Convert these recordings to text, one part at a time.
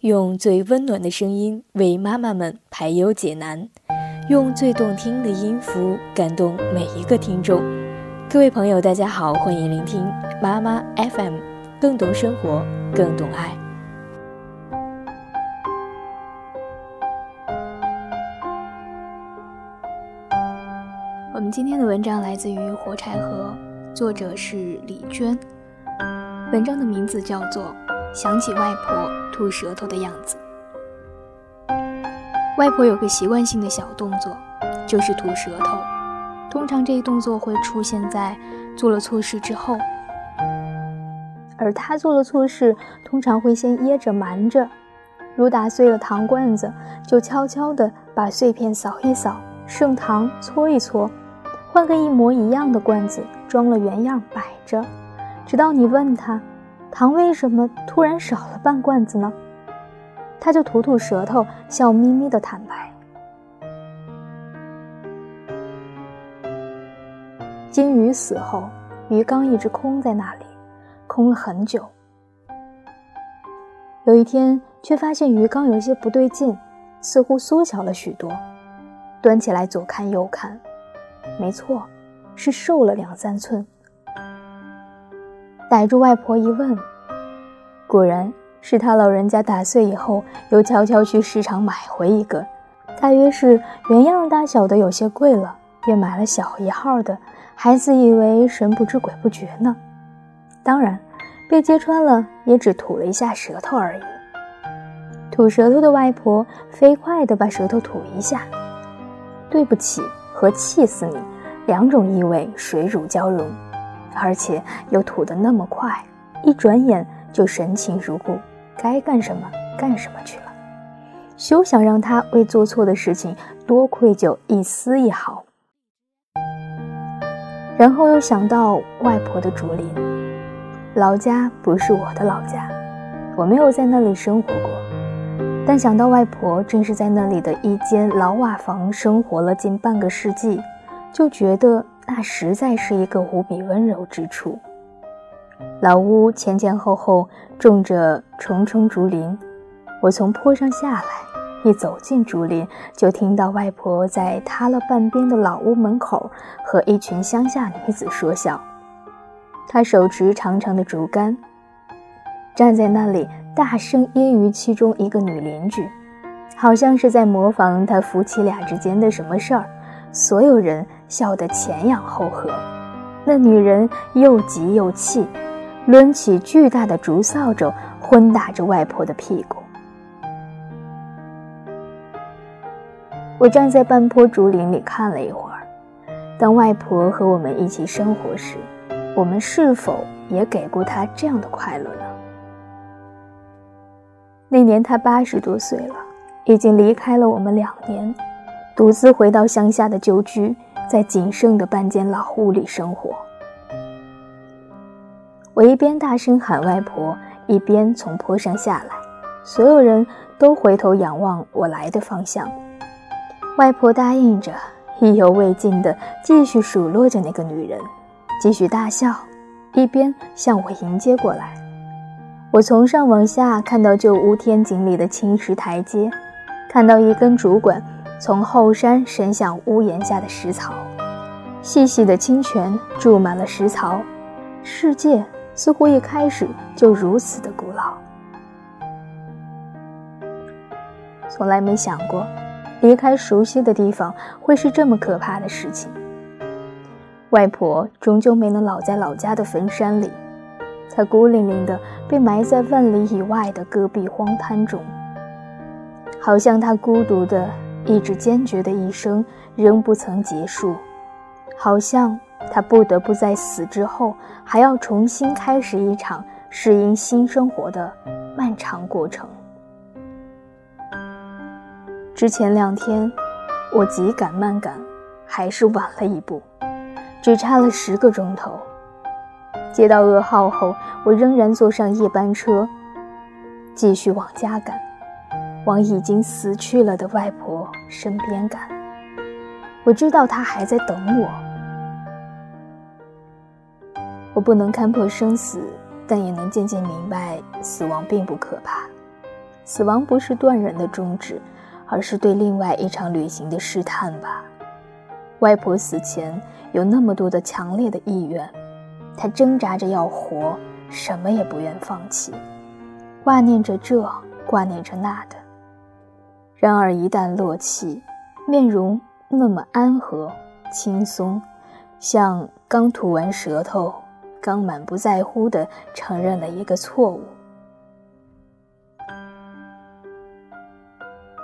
用最温暖的声音为妈妈们排忧解难，用最动听的音符感动每一个听众。各位朋友，大家好，欢迎聆听妈妈 FM，更懂生活，更懂爱。我们今天的文章来自于《火柴盒》，作者是李娟。文章的名字叫做。想起外婆吐舌头的样子，外婆有个习惯性的小动作，就是吐舌头。通常这一动作会出现在做了错事之后，而她做了错事，通常会先掖着瞒着，如打碎了糖罐子，就悄悄地把碎片扫一扫，剩糖搓一搓，换个一模一样的罐子装了原样摆着，直到你问他。糖为什么突然少了半罐子呢？他就吐吐舌头，笑眯眯的坦白。金鱼死后，鱼缸一直空在那里，空了很久。有一天，却发现鱼缸有些不对劲，似乎缩小了许多。端起来左看右看，没错，是瘦了两三寸。逮住外婆一问，果然是他老人家打碎以后，又悄悄去市场买回一个，大约是原样大小的有些贵了，便买了小一号的。孩子以为神不知鬼不觉呢，当然被揭穿了，也只吐了一下舌头而已。吐舌头的外婆飞快地把舌头吐一下，对不起和气死你两种意味水乳交融。而且又吐得那么快，一转眼就神情如故，该干什么干什么去了，休想让他为做错的事情多愧疚一丝一毫。然后又想到外婆的竹林，老家不是我的老家，我没有在那里生活过，但想到外婆正是在那里的一间老瓦房生活了近半个世纪，就觉得。那实在是一个无比温柔之处。老屋前前后后种着重重竹林，我从坡上下来，一走进竹林，就听到外婆在塌了半边的老屋门口和一群乡下女子说笑。她手持长长的竹竿，站在那里大声揶揄其中一个女邻居，好像是在模仿她夫妻俩之间的什么事儿。所有人笑得前仰后合，那女人又急又气，抡起巨大的竹扫帚昏打着外婆的屁股。我站在半坡竹林里看了一会儿，当外婆和我们一起生活时，我们是否也给过她这样的快乐呢？那年她八十多岁了，已经离开了我们两年。独自回到乡下的旧居，在仅剩的半间老屋里生活。我一边大声喊外婆，一边从坡上下来。所有人都回头仰望我来的方向。外婆答应着，意犹未尽地继续数落着那个女人，继续大笑，一边向我迎接过来。我从上往下看到旧屋天井里的青石台阶，看到一根竹管。从后山伸向屋檐下的石槽，细细的清泉注满了石槽。世界似乎一开始就如此的古老。从来没想过，离开熟悉的地方会是这么可怕的事情。外婆终究没能老在老家的坟山里，她孤零零的被埋在万里以外的戈壁荒滩中，好像她孤独的。意志坚决的一生仍不曾结束，好像他不得不在死之后还要重新开始一场适应新生活的漫长过程。之前两天，我急赶慢赶，还是晚了一步，只差了十个钟头。接到噩耗后，我仍然坐上夜班车，继续往家赶。往已经死去了的外婆身边赶，我知道她还在等我。我不能看破生死，但也能渐渐明白死亡并不可怕。死亡不是断然的终止，而是对另外一场旅行的试探吧。外婆死前有那么多的强烈的意愿，她挣扎着要活，什么也不愿放弃，挂念着这，挂念着那的。然而一旦落气，面容那么安和轻松，像刚吐完舌头，刚满不在乎地承认了一个错误。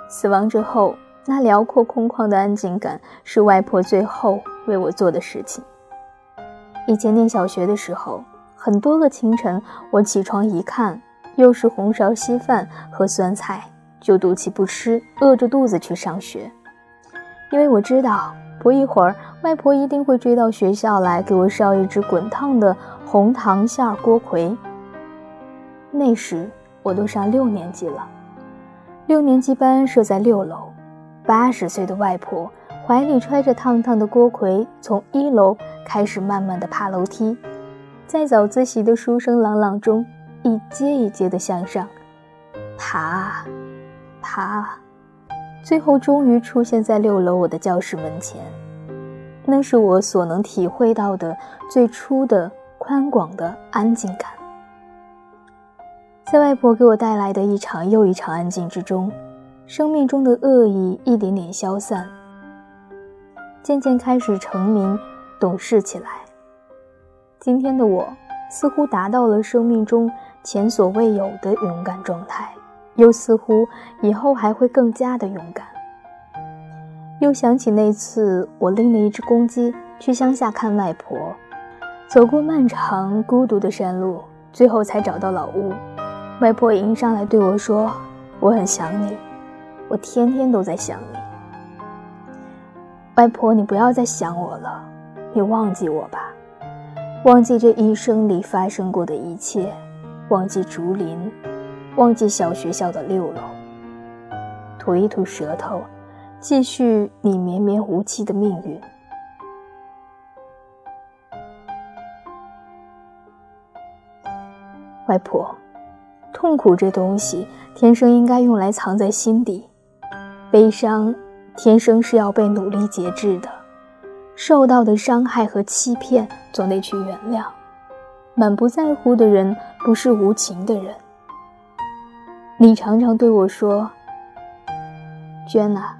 死亡之后，那辽阔空旷的安静感是外婆最后为我做的事情。以前念小学的时候，很多个清晨，我起床一看，又是红烧稀饭和酸菜，就赌气不吃，饿着肚子去上学。因为我知道，不一会儿，外婆一定会追到学校来给我烧一只滚烫的红糖馅锅盔。那时我都上六年级了。六年级班设在六楼，八十岁的外婆怀里揣着烫烫的锅盔，从一楼开始慢慢的爬楼梯，在早自习的书声朗朗中，一阶一阶的向上爬爬，最后终于出现在六楼我的教室门前。那是我所能体会到的最初的宽广的安静感。在外婆给我带来的一场又一场安静之中，生命中的恶意一点点消散，渐渐开始成名、懂事起来。今天的我似乎达到了生命中前所未有的勇敢状态，又似乎以后还会更加的勇敢。又想起那次我拎了一只公鸡去乡下看外婆，走过漫长孤独的山路，最后才找到老屋。外婆迎上来对我说：“我很想你，我天天都在想你。外婆，你不要再想我了，你忘记我吧，忘记这一生里发生过的一切，忘记竹林，忘记小学校的六楼，吐一吐舌头，继续你绵绵无期的命运。”外婆。痛苦这东西，天生应该用来藏在心底；悲伤，天生是要被努力节制的。受到的伤害和欺骗，总得去原谅。满不在乎的人，不是无情的人。你常常对我说：“娟呐，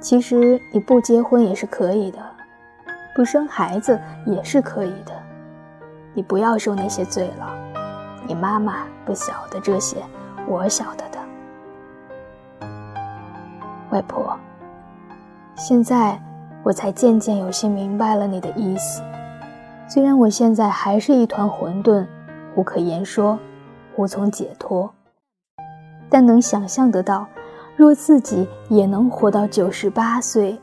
其实你不结婚也是可以的，不生孩子也是可以的，你不要受那些罪了。”你妈妈不晓得这些，我晓得的。外婆，现在我才渐渐有些明白了你的意思。虽然我现在还是一团混沌，无可言说，无从解脱，但能想象得到，若自己也能活到九十八岁，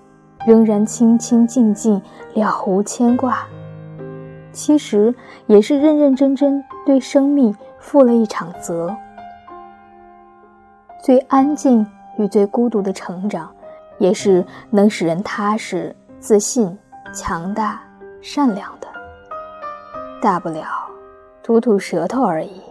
仍然清清静静，了无牵挂。其实也是认认真真对生命负了一场责。最安静与最孤独的成长，也是能使人踏实、自信、强大、善良的。大不了吐吐舌头而已。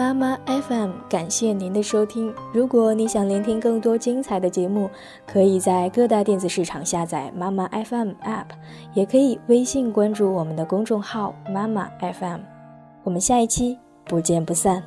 妈妈 FM，感谢您的收听。如果你想聆听更多精彩的节目，可以在各大电子市场下载妈妈 FM App，也可以微信关注我们的公众号妈妈 FM。我们下一期不见不散。